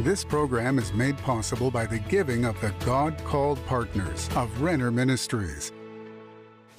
This program is made possible by the giving of the God called partners of Renner Ministries.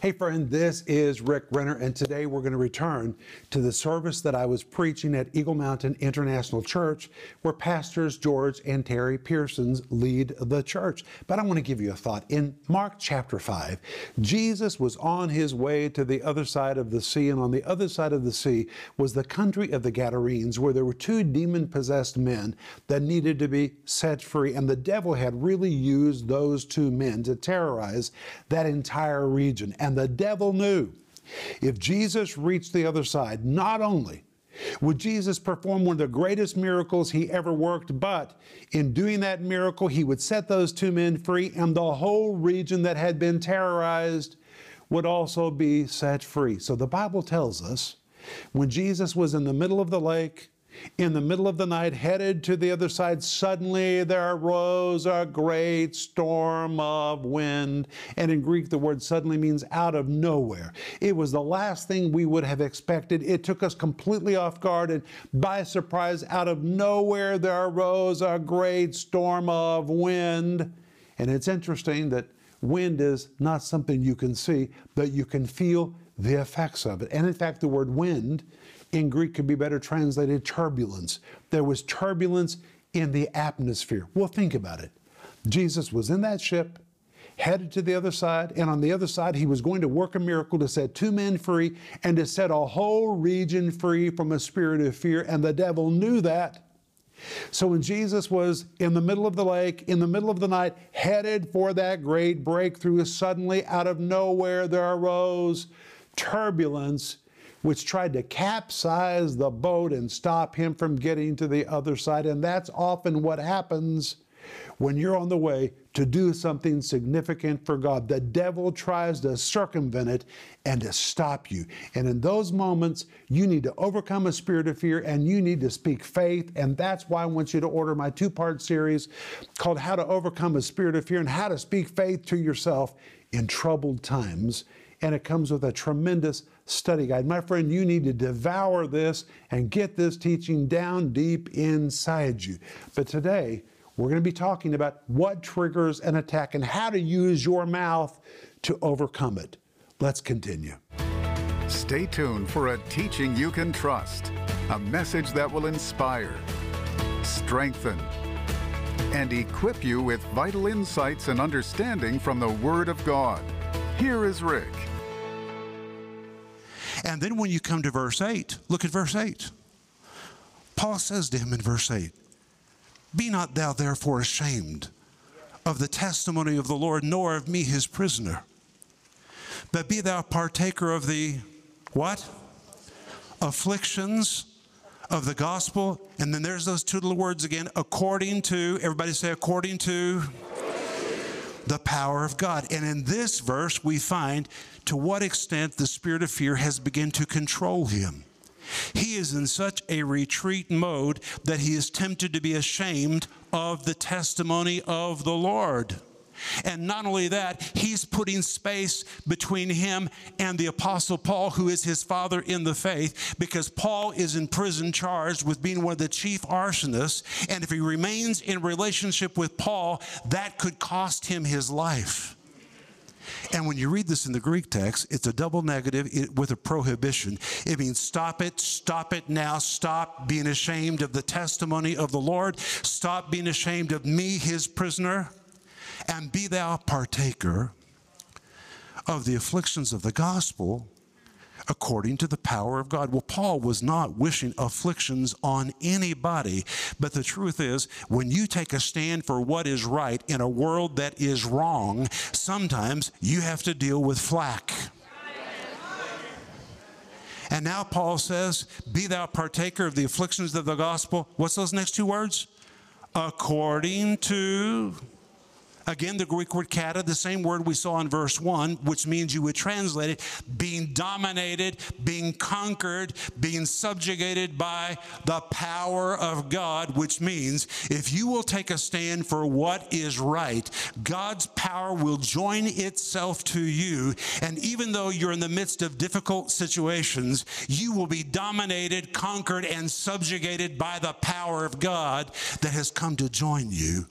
Hey, friend, this is Rick Renner, and today we're going to return to the service that I was preaching at Eagle Mountain International Church, where Pastors George and Terri Pearsons lead the church. But I want to give you a thought. In Mark chapter 5, Jesus was on his way to the other side of the sea, and on the other side of the sea was the country of the Gadarenes, where there were two demon possessed men that needed to be set free. And the devil had really used those two men to terrorize that entire region. The devil knew if Jesus reached the other side, not only would Jesus perform one of the greatest miracles he ever worked, but in doing that miracle, he would set those two men free, and the whole region that had been terrorized would also be set free. So the Bible tells us when Jesus was in the middle of the lake, in the middle of the night, headed to the other side, suddenly there arose a great storm of wind. And in Greek, the word suddenly means out of nowhere. It was the last thing we would have expected. It took us completely off guard, and by surprise, out of nowhere, there arose a great storm of wind. And it's interesting that wind is not something you can see, but you can feel the effects of it. And in fact, the word wind in Greek could be better translated turbulence. There was turbulence in the atmosphere. Well, think about it. Jesus was in that ship, headed to the other side, and on the other side, he was going to work a miracle to set two men free and to set a whole region free from a spirit of fear. And the devil knew that. So when Jesus was in the middle of the lake, in the middle of the night, headed for that great breakthrough, suddenly out of nowhere there arose turbulence which tried to capsize the boat and stop him from getting to the other side. And that's often what happens when you're on the way to do something significant for God. The devil tries to circumvent it and to stop you. And in those moments, you need to overcome a spirit of fear and you need to speak faith. And that's why I want you to order my two part series called How to Overcome a Spirit of Fear and How to Speak Faith to Yourself in Troubled Times. And it comes with a tremendous study guide. My friend, you need to devour this and get this teaching down deep inside you. But today, we're going to be talking about what triggers an attack and how to use your mouth to overcome it. Let's continue. Stay tuned for a teaching you can trust, a message that will inspire, strengthen, and equip you with vital insights and understanding from the Word of God. Here is Rick. And then when you come to verse 8, look at verse 8. Paul says to him in verse 8, Be not thou therefore ashamed of the testimony of the Lord, nor of me his prisoner, but be thou partaker of the what? Afflictions of the gospel. And then there's those two little words again, according to, everybody say, according to the power of God. And in this verse, we find to what extent the spirit of fear has begun to control him. He is in such a retreat mode that he is tempted to be ashamed of the testimony of the Lord. And not only that, he's putting space between him and the Apostle Paul, who is his father in the faith, because Paul is in prison charged with being one of the chief arsonists. And if he remains in relationship with Paul, that could cost him his life. And when you read this in the Greek text, it's a double negative with a prohibition. It means stop it, stop it now, stop being ashamed of the testimony of the Lord, stop being ashamed of me, his prisoner and be thou partaker of the afflictions of the gospel according to the power of God. Well, Paul was not wishing afflictions on anybody, but the truth is, when you take a stand for what is right in a world that is wrong, sometimes you have to deal with flack. And now Paul says, Be thou partaker of the afflictions of the gospel. What's those next two words? According to Again, the Greek word kata, the same word we saw in verse 1, which means you would translate it being dominated, being conquered, being subjugated by the power of God, which means if you will take a stand for what is right, God's power will join itself to you. And even though you're in the midst of difficult situations, you will be dominated, conquered, and subjugated by the power of God that has come to join you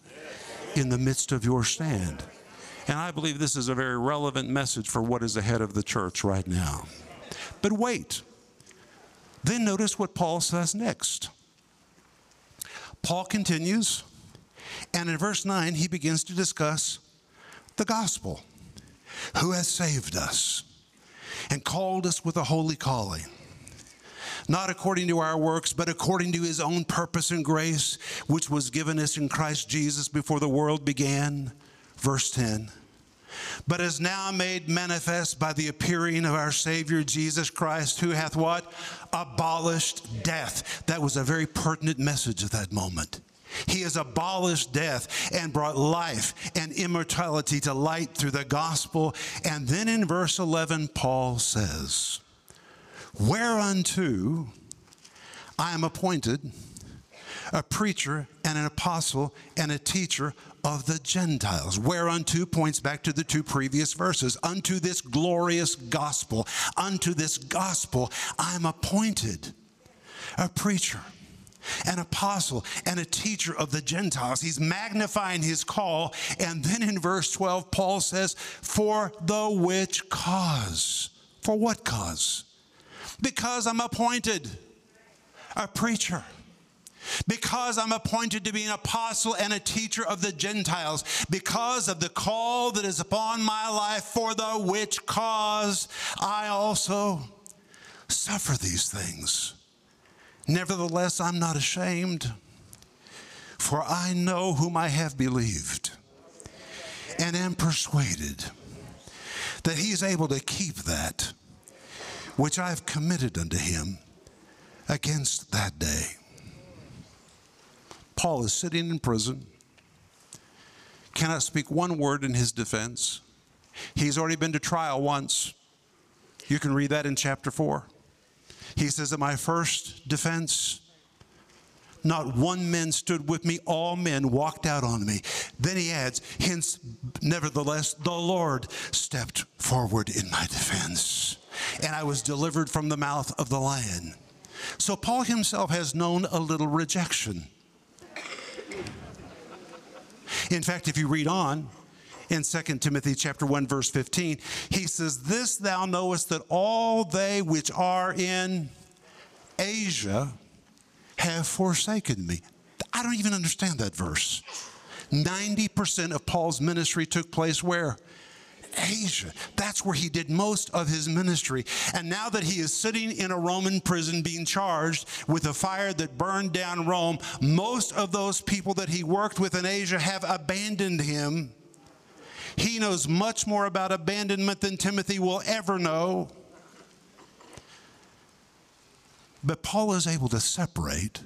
in the midst of your stand. And I believe this is a very relevant message for what is ahead of the church right now. But wait. Then notice what Paul says next. Paul continues, and in verse 9, he begins to discuss the gospel who has saved us and called us with a holy calling not according to our works, but according to his own purpose and grace, which was given us in Christ Jesus before the world began. Verse 10 but is now made manifest by the appearing of our Savior Jesus Christ, who hath what? Abolished death. That was a very pertinent message at that moment. He has abolished death and brought life and immortality to light through the gospel. And then in verse 11, Paul says, Whereunto I am appointed a preacher and an apostle and a teacher of the Gentiles. Whereunto points back to the two previous verses. Unto this glorious gospel, unto this gospel, I'm appointed a preacher an apostle and a teacher of the Gentiles. He's magnifying his call. And then in verse 12, Paul says, For the which cause? For what cause? Because I'm appointed a preacher. Because I'm appointed to be an apostle and a teacher of the Gentiles, because of the call that is upon my life, for the which cause I also suffer these things. Nevertheless, I'm not ashamed, for I know whom I have believed and am persuaded that he is able to keep that which I have committed unto him against that day. Paul is sitting in prison, cannot speak one word in his defense. He's already been to trial once. You can read that in chapter 4. He says, At my first defense, not one man stood with me, all men walked out on me. Then he adds, Hence, nevertheless, the Lord stepped forward in my defense and I was delivered from the mouth of the lion. So Paul himself has known a little rejection. In fact, if you read on in 2 Timothy chapter 1 verse 15, he says, "This thou knowest that all they which are in Asia have forsaken me." I don't even understand that verse. 90% of Paul's ministry took place where? Asia. That's where he did most of his ministry. And now that he is sitting in a Roman prison being charged with a fire that burned down Rome, most of those people that he worked with in Asia have abandoned him. He knows much more about abandonment than Timothy will ever know. But Paul is able to separate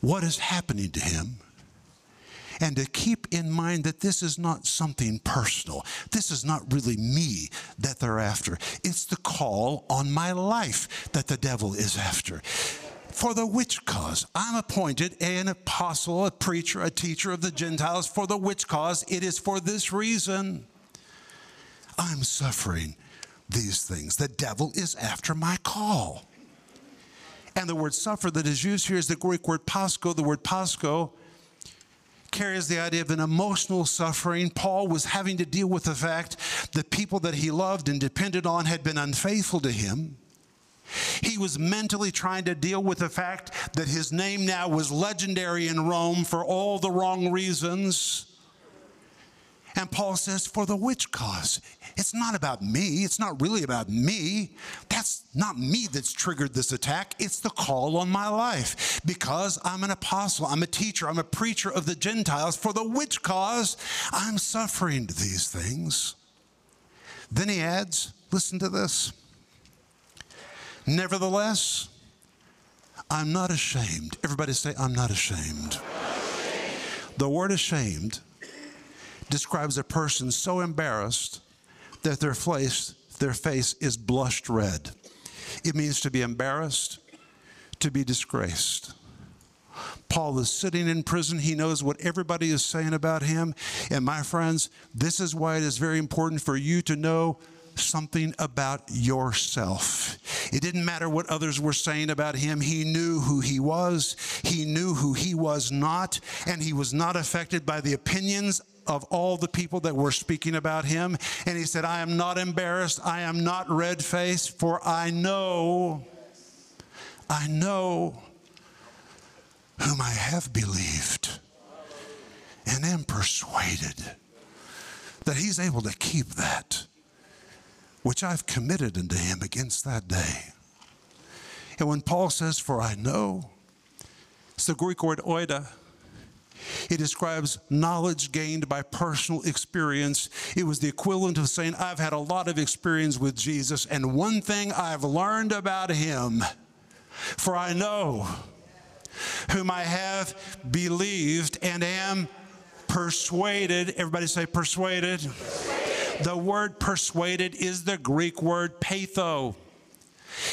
what is happening to him and to keep in mind that this is not something personal. This is not really me that they're after. It's the call on my life that the devil is after. For the which cause I'm appointed an apostle, a preacher, a teacher of the Gentiles. For the which cause it is for this reason I'm suffering these things. The devil is after my call. And the word suffer that is used here is the Greek word pascho. The word pascho carries the idea of an emotional suffering. Paul was having to deal with the fact that people that he loved and depended on had been unfaithful to him. He was mentally trying to deal with the fact that his name now was legendary in Rome for all the wrong reasons. And Paul says, for the which cause? It's not about me. It's not really about me. That's not me that's triggered this attack. It's the call on my life. Because I'm an apostle, I'm a teacher, I'm a preacher of the Gentiles, for the which cause I'm suffering these things. Then he adds, listen to this. Nevertheless, I'm not ashamed. Everybody say, I'm not ashamed. The word ashamed describes a person so embarrassed that their face, their face is blushed red. It means to be embarrassed, to be disgraced. Paul is sitting in prison. He knows what everybody is saying about him. And my friends, this is why it is very important for you to know something about yourself. It didn't matter what others were saying about him. He knew who he was, he knew who he was not, and he was not affected by the opinions of all the people that were speaking about him. And he said, I am not embarrassed, I am not red faced, for I know, I know whom I have believed and am persuaded that he's able to keep that which I've committed unto him against that day. And when Paul says, For I know, it's the Greek word oida. It describes knowledge gained by personal experience. It was the equivalent of saying, I've had a lot of experience with Jesus, and one thing I've learned about him, for I know whom I have believed and am persuaded. Everybody say persuaded. persuaded. The word persuaded is the Greek word peitho.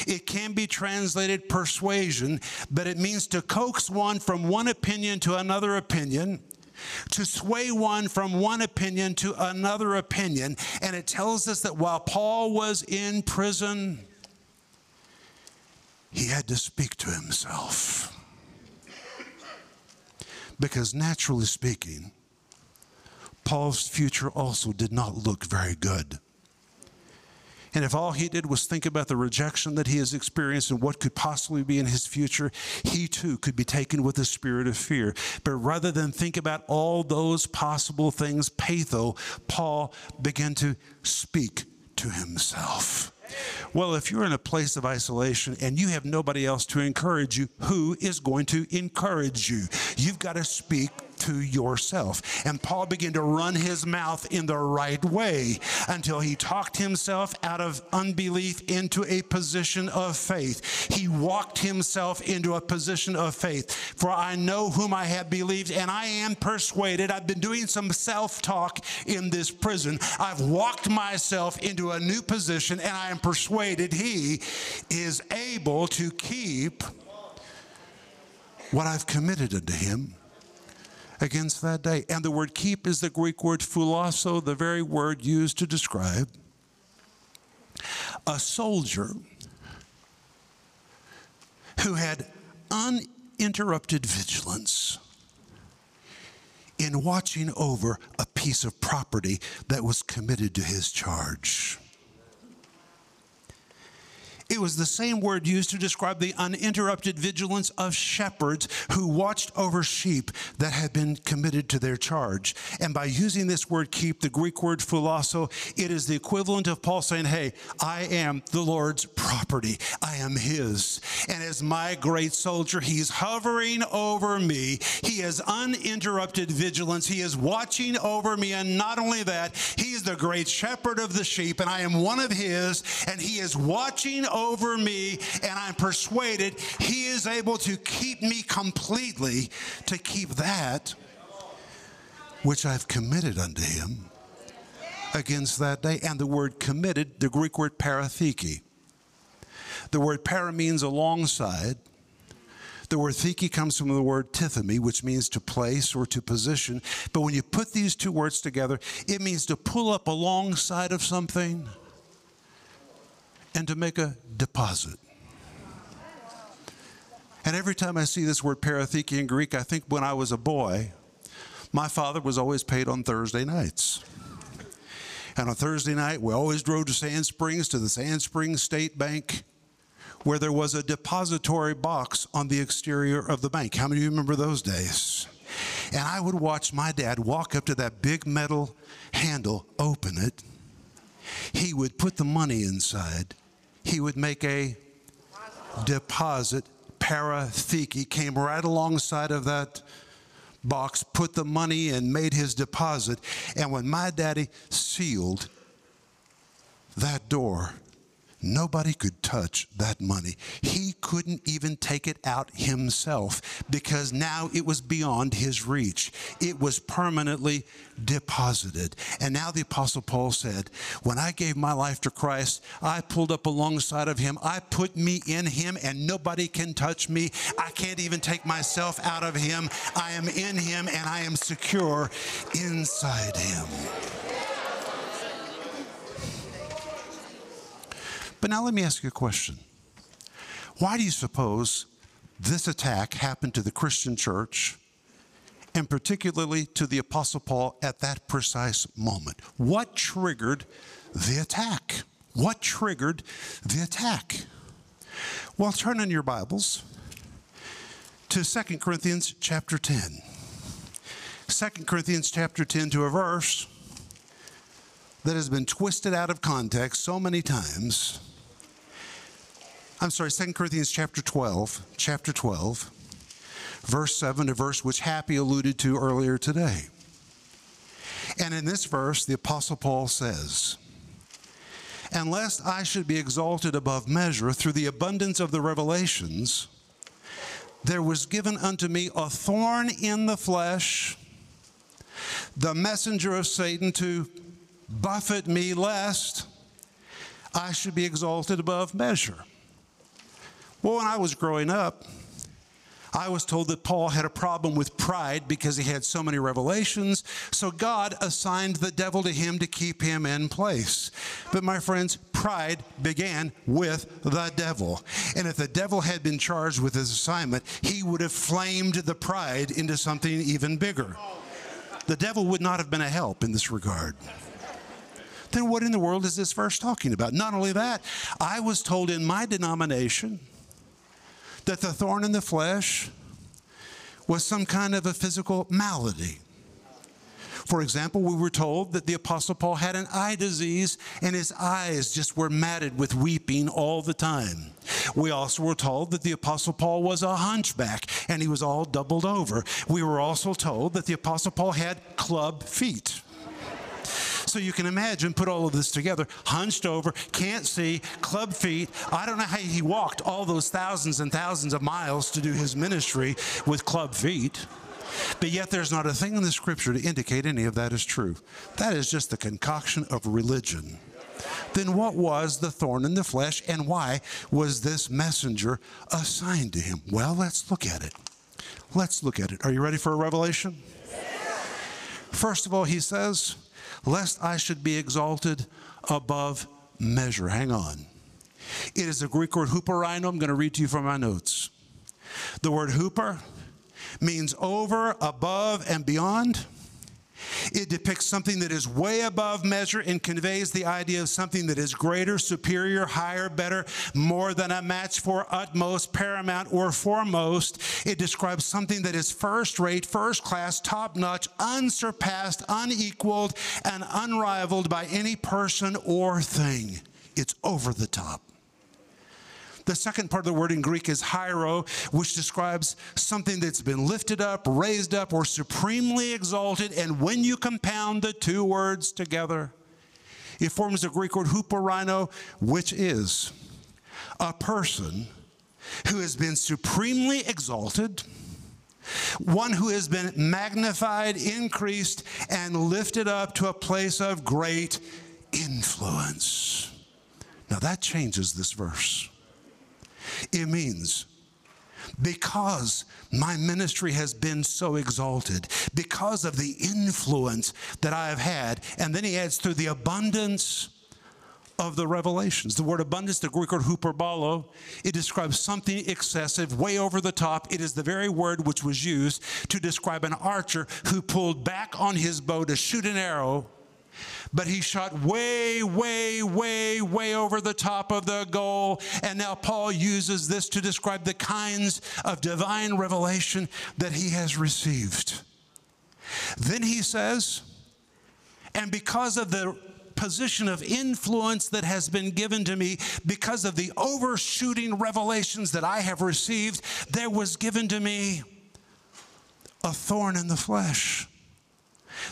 It can be translated persuasion, but it means to coax one from one opinion to another opinion, to sway one from one opinion to another opinion. And it tells us that while Paul was in prison, he had to speak to himself. Because naturally speaking, Paul's future also did not look very good. And if all he did was think about the rejection that he has experienced and what could possibly be in his future, he too could be taken with a spirit of fear. But rather than think about all those possible things, patho, Paul began to speak to himself. Well, if you're in a place of isolation and you have nobody else to encourage you, who is going to encourage you? You've got to speak to yourself. And Paul began to run his mouth in the right way until he talked himself out of unbelief into a position of faith. He walked himself into a position of faith. For I know whom I have believed, and I am persuaded. I've been doing some self talk in this prison. I've walked myself into a new position, and I am persuaded he is able to keep what I've committed unto him against that day. And the word keep is the Greek word phulasso, the very word used to describe a soldier who had uninterrupted vigilance in watching over a piece of property that was committed to his charge. It was the same word used to describe the uninterrupted vigilance of shepherds who watched over sheep that had been committed to their charge. And by using this word keep, the Greek word phulasso, it is the equivalent of Paul saying, Hey, I am the Lord's property. I am his. And as my great soldier, he's hovering over me. He has uninterrupted vigilance. He is watching over me. And not only that, he is the great shepherd of the sheep, and I am one of his, and he is watching over over me, and I'm persuaded He is able to keep me completely, to keep that which I've committed unto Him against that day. And the word committed, the Greek word paratheke. The word para means alongside. The word theke comes from the word tithemi, which means to place or to position. But when you put these two words together, it means to pull up alongside of something and to make a deposit. And every time I see this word paratheke in Greek, I think when I was a boy, my father was always paid on Thursday nights. And on Thursday night, we always drove to Sand Springs to the Sand Springs State Bank, where there was a depository box on the exterior of the bank. How many of you remember those days? And I would watch my dad walk up to that big metal handle, open it. He would put the money inside, he would make a deposit. Paratheke came right alongside of that box, put the money in, made his deposit. And when my daddy sealed that door, Nobody could touch that money. He couldn't even take it out himself because now it was beyond his reach. It was permanently deposited. And now the Apostle Paul said, When I gave my life to Christ, I pulled up alongside of him. I put me in him, and nobody can touch me. I can't even take myself out of him. I am in him, and I am secure inside him. But now let me ask you a question. Why do you suppose this attack happened to the Christian church and particularly to the Apostle Paul at that precise moment? What triggered the attack? What triggered the attack? Well, turn in your Bibles to 2 Corinthians chapter 10. 2 Corinthians chapter 10 to a verse that has been twisted out of context so many times I'm sorry, 2 Corinthians chapter 12, chapter 12, verse 7, a verse which Happy alluded to earlier today. And in this verse, the Apostle Paul says, And lest I should be exalted above measure through the abundance of the revelations, there was given unto me a thorn in the flesh, the messenger of Satan to buffet me, lest I should be exalted above measure. Well, when I was growing up, I was told that Paul had a problem with pride because he had so many revelations. So God assigned the devil to him to keep him in place. But my friends, pride began with the devil. And if the devil had been charged with his assignment, he would have flamed the pride into something even bigger. The devil would not have been a help in this regard then what in the world is this verse talking about? Not only that, I was told in my denomination that the thorn in the flesh was some kind of a physical malady. For example, we were told that the Apostle Paul had an eye disease and his eyes just were matted with weeping all the time. We also were told that the Apostle Paul was a hunchback and he was all doubled over. We were also told that the Apostle Paul had club feet. So you can imagine, put all of this together, hunched over, can't see, club feet. I don't know how he walked all those thousands and thousands of miles to do his ministry with club feet. But yet, there's not a thing in the scripture to indicate any of that is true. That is just the concoction of religion. Then, what was the thorn in the flesh, and why was this messenger assigned to him? Well, let's look at it. Let's look at it. Are you ready for a revelation? First of all, he says, lest I should be exalted above measure. Hang on. It is the Greek word huperairo. I'm going to read to you from my notes. The word huper means over, above, and beyond. It depicts something that is way above measure and conveys the idea of something that is greater, superior, higher, better, more than a match for, utmost, paramount, or foremost. It describes something that is first rate, first class, top notch, unsurpassed, unequaled, and unrivaled by any person or thing. It's over the top. The second part of the word in Greek is airo, which describes something that's been lifted up, raised up, or supremely exalted. And when you compound the two words together, it forms the Greek word huperairo, which is a person who has been supremely exalted, one who has been magnified, increased, and lifted up to a place of great influence. Now that changes this verse. It means because my ministry has been so exalted, because of the influence that I have had. And then he adds through the abundance of the revelations. The word abundance, the Greek word huperbole, it describes something excessive, way over the top. It is the very word which was used to describe an archer who pulled back on his bow to shoot an arrow but he shot way, way, way, way over the top of the goal. And now Paul uses this to describe the kinds of divine revelation that he has received. Then he says, and because of the position of influence that has been given to me because of the overshooting revelations that I have received, there was given to me a thorn in the flesh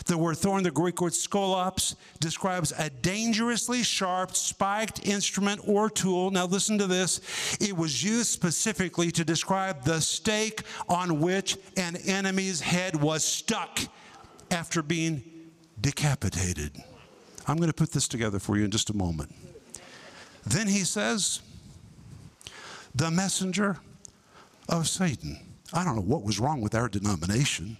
The word thorn, the Greek word skolops, describes a dangerously sharp, spiked instrument or tool. Now, listen to this. It was used specifically to describe the stake on which an enemy's head was stuck after being decapitated. I'm going to put this together for you in just a moment. Then he says, the messenger of Satan. I don't know what was wrong with our denomination.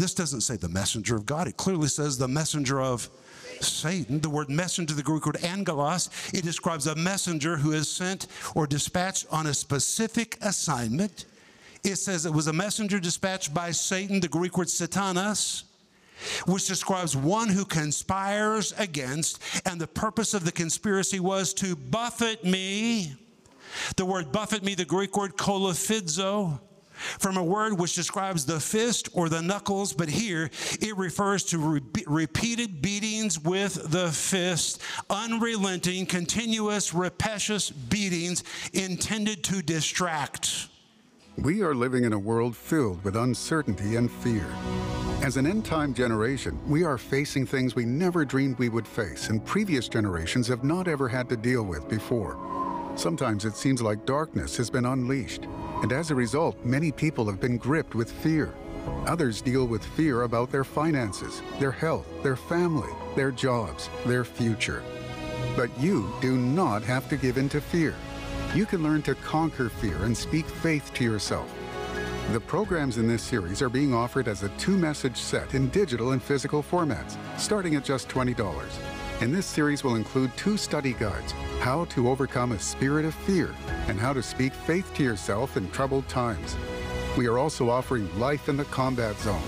This doesn't say the messenger of God, it clearly says the messenger of Satan. The word messenger, the Greek word angelos, it describes a messenger who is sent or dispatched on a specific assignment. It says it was a messenger dispatched by Satan, the Greek word satanas, which describes one who conspires against, and the purpose of the conspiracy was to buffet me. The word buffet me, the Greek word kolophizo, from a word which describes the fist or the knuckles, but here it refers to re- repeated beatings with the fist, unrelenting, continuous, repetitious beatings intended to distract. We are living in a world filled with uncertainty and fear. As an end time generation, we are facing things we never dreamed we would face and previous generations have not ever had to deal with before. Sometimes it seems like darkness has been unleashed, and as a result, many people have been gripped with fear. Others deal with fear about their finances, their health, their family, their jobs, their future. But you do not have to give in to fear. You can learn to conquer fear and speak faith to yourself. The programs in this series are being offered as a two message set in digital and physical formats, starting at just $20. And this series will include two study guides How to Overcome a Spirit of Fear and How to Speak Faith to Yourself in Troubled Times. We are also offering Life in the Combat Zone,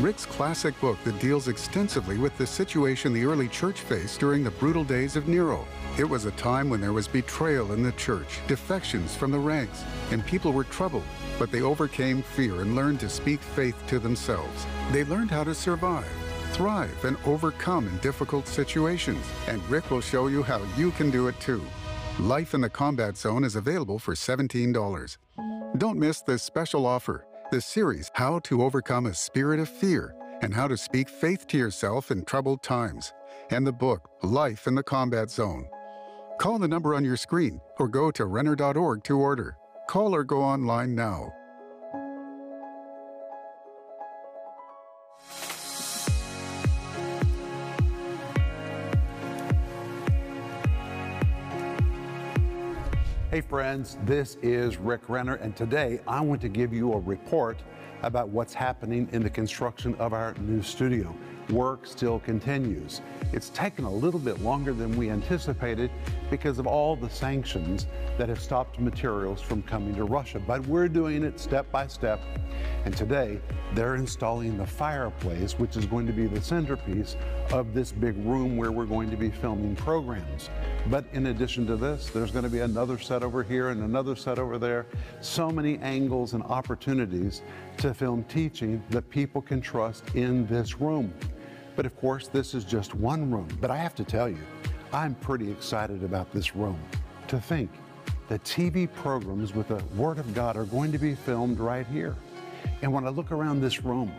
Rick's classic book that deals extensively with the situation the early church faced during the brutal days of Nero. It was a time when there was betrayal in the church, defections from the ranks, and people were troubled, but they overcame fear and learned to speak faith to themselves. They learned how to survive, thrive, and overcome in difficult situations, and Rick will show you how you can do it too. Life in the Combat Zone is available for $17. Don't miss this special offer the series How to Overcome a Spirit of Fear and How to Speak Faith to Yourself in Troubled Times, and the book Life in the Combat Zone. Call the number on your screen or go to Renner.org to order. Call or go online now. Hey friends, this is Rick Renner, and today I want to give you a report about what's happening in the construction of our new studio. Work still continues. It's taken a little bit longer than we anticipated because of all the sanctions that have stopped materials from coming to Russia, but we're doing it step by step. And today, they're installing the fireplace, which is going to be the centerpiece of this big room where we're going to be filming programs. But in addition to this, there's going to be another set over here and another set over there. So many angles and opportunities to film teaching that people can trust in this room. But of course, this is just one room. But I have to tell you, I'm pretty excited about this room. To think that TV programs with the Word of God are going to be filmed right here. And when I look around this room,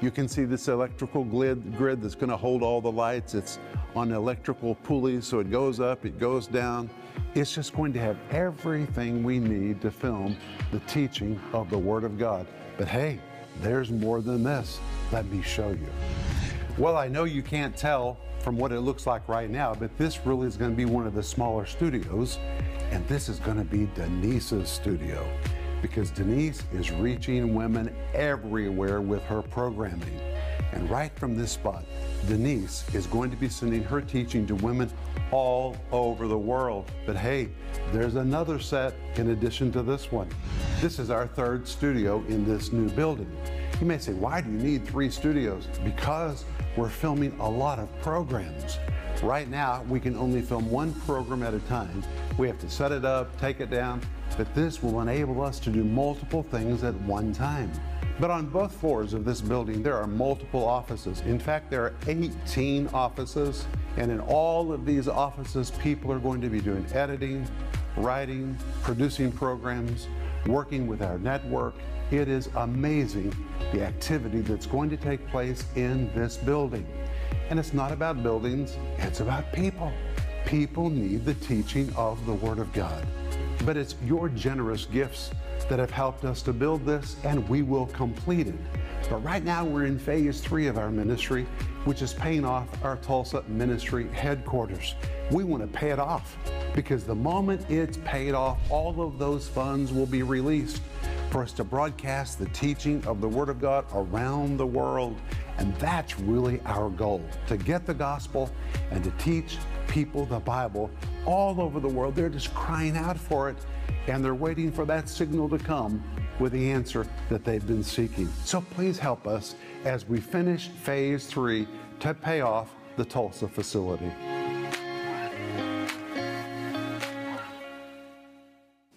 you can see this electrical grid, grid that's going to hold all the lights. It's on electrical pulleys, so it goes up, it goes down. It's just going to have everything we need to film the teaching of the Word of God. But hey, there's more than this. Let me show you. Well, I know you can't tell from what it looks like right now, but this really is going to be one of the smaller studios, and this is going to be Denise's studio because Denise is reaching women everywhere with her programming. And right from this spot, Denise is going to be sending her teaching to women all over the world. But hey, there's another set in addition to this one. This is our third studio in this new building. You may say, why do you need three studios? Because we're filming a lot of programs. Right now, we can only film one program at a time. We have to set it up, take it down, but this will enable us to do multiple things at one time. But on both floors of this building, there are multiple offices. In fact, there are 18 offices, and in all of these offices, people are going to be doing editing, writing, producing programs, working with our network. It is amazing the activity that's going to take place in this building. And it's not about buildings, it's about people. People need the teaching of the Word of God. But it's your generous gifts that have helped us to build this, and we will complete it. But right now, we're in phase three of our ministry, which is paying off our Tulsa ministry headquarters. We want to pay it off because the moment it's paid off, all of those funds will be released for us to broadcast the teaching of the Word of God around the world. And that's really our goal to get the gospel and to teach people the Bible all over the world. They're just crying out for it and they're waiting for that signal to come with the answer that they've been seeking. So please help us as we finish phase three to pay off the Tulsa facility.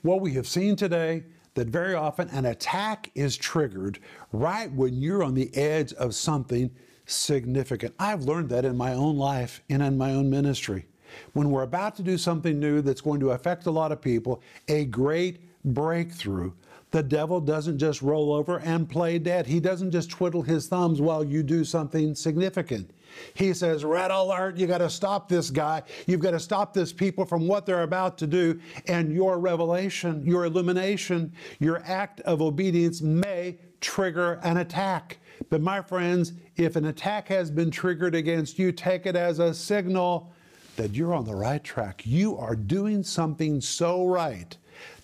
What we have seen today that very often an attack is triggered right when you're on the edge of something significant. I've learned that in my own life and in my own ministry. When we're about to do something new that's going to affect a lot of people, a great breakthrough, the devil doesn't just roll over and play dead. He doesn't just twiddle his thumbs while you do something significant. He says, Red alert, you got to stop this guy. You've got to stop this people from what they're about to do. And your revelation, your illumination, your act of obedience may trigger an attack. But my friends, if an attack has been triggered against you, take it as a signal that you're on the right track. You are doing something so right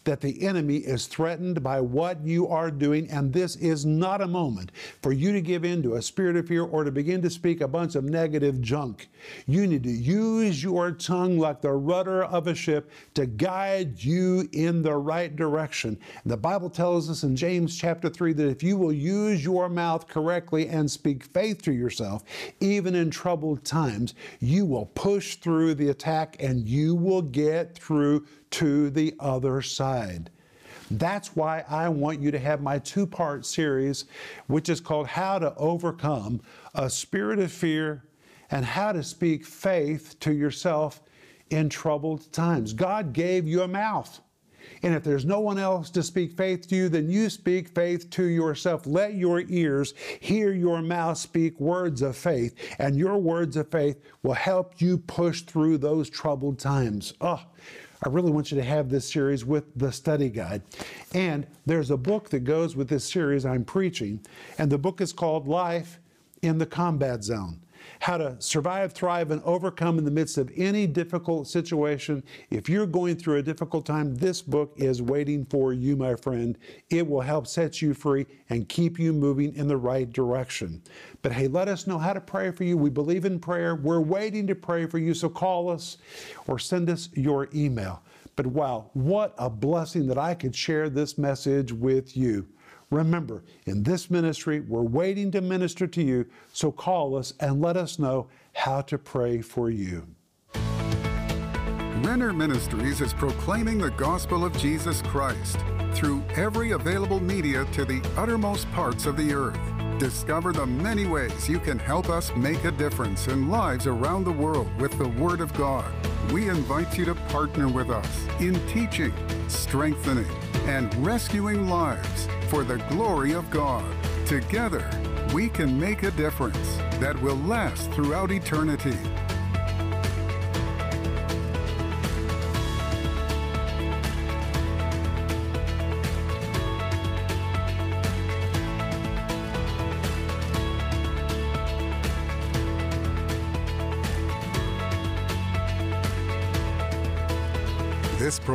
that the enemy is threatened by what you are doing, and this is not a moment for you to give in to a spirit of fear or to begin to speak a bunch of negative junk. You need to use your tongue like the rudder of a ship to guide you in the right direction. The Bible tells us in James chapter 3 that if you will use your mouth correctly and speak faith to yourself, even in troubled times, you will push through the attack and you will get through to the other side. That's why I want you to have my two part series, which is called How to Overcome a Spirit of Fear and How to Speak Faith to Yourself in Troubled Times. God gave you a mouth. And if there's no one else to speak faith to you, then you speak faith to yourself. Let your ears hear your mouth speak words of faith, and your words of faith will help you push through those troubled times. Oh, I really want you to have this series with the study guide. And there's a book that goes with this series I'm preaching, and the book is called Life in the Combat Zone how to survive, thrive, and overcome in the midst of any difficult situation. If you're going through a difficult time, this book is waiting for you, my friend. It will help set you free and keep you moving in the right direction. But hey, let us know how to pray for you. We believe in prayer. We're waiting to pray for you, so call us or send us your email. But wow, what a blessing that I could share this message with you. Remember, in this ministry, we're waiting to minister to you, so call us and let us know how to pray for you. Renner Ministries is proclaiming the gospel of Jesus Christ through every available media to the uttermost parts of the earth. Discover the many ways you can help us make a difference in lives around the world with the Word of God. We invite you to partner with us in teaching, strengthening, and rescuing lives for the glory of God. Together, we can make a difference that will last throughout eternity.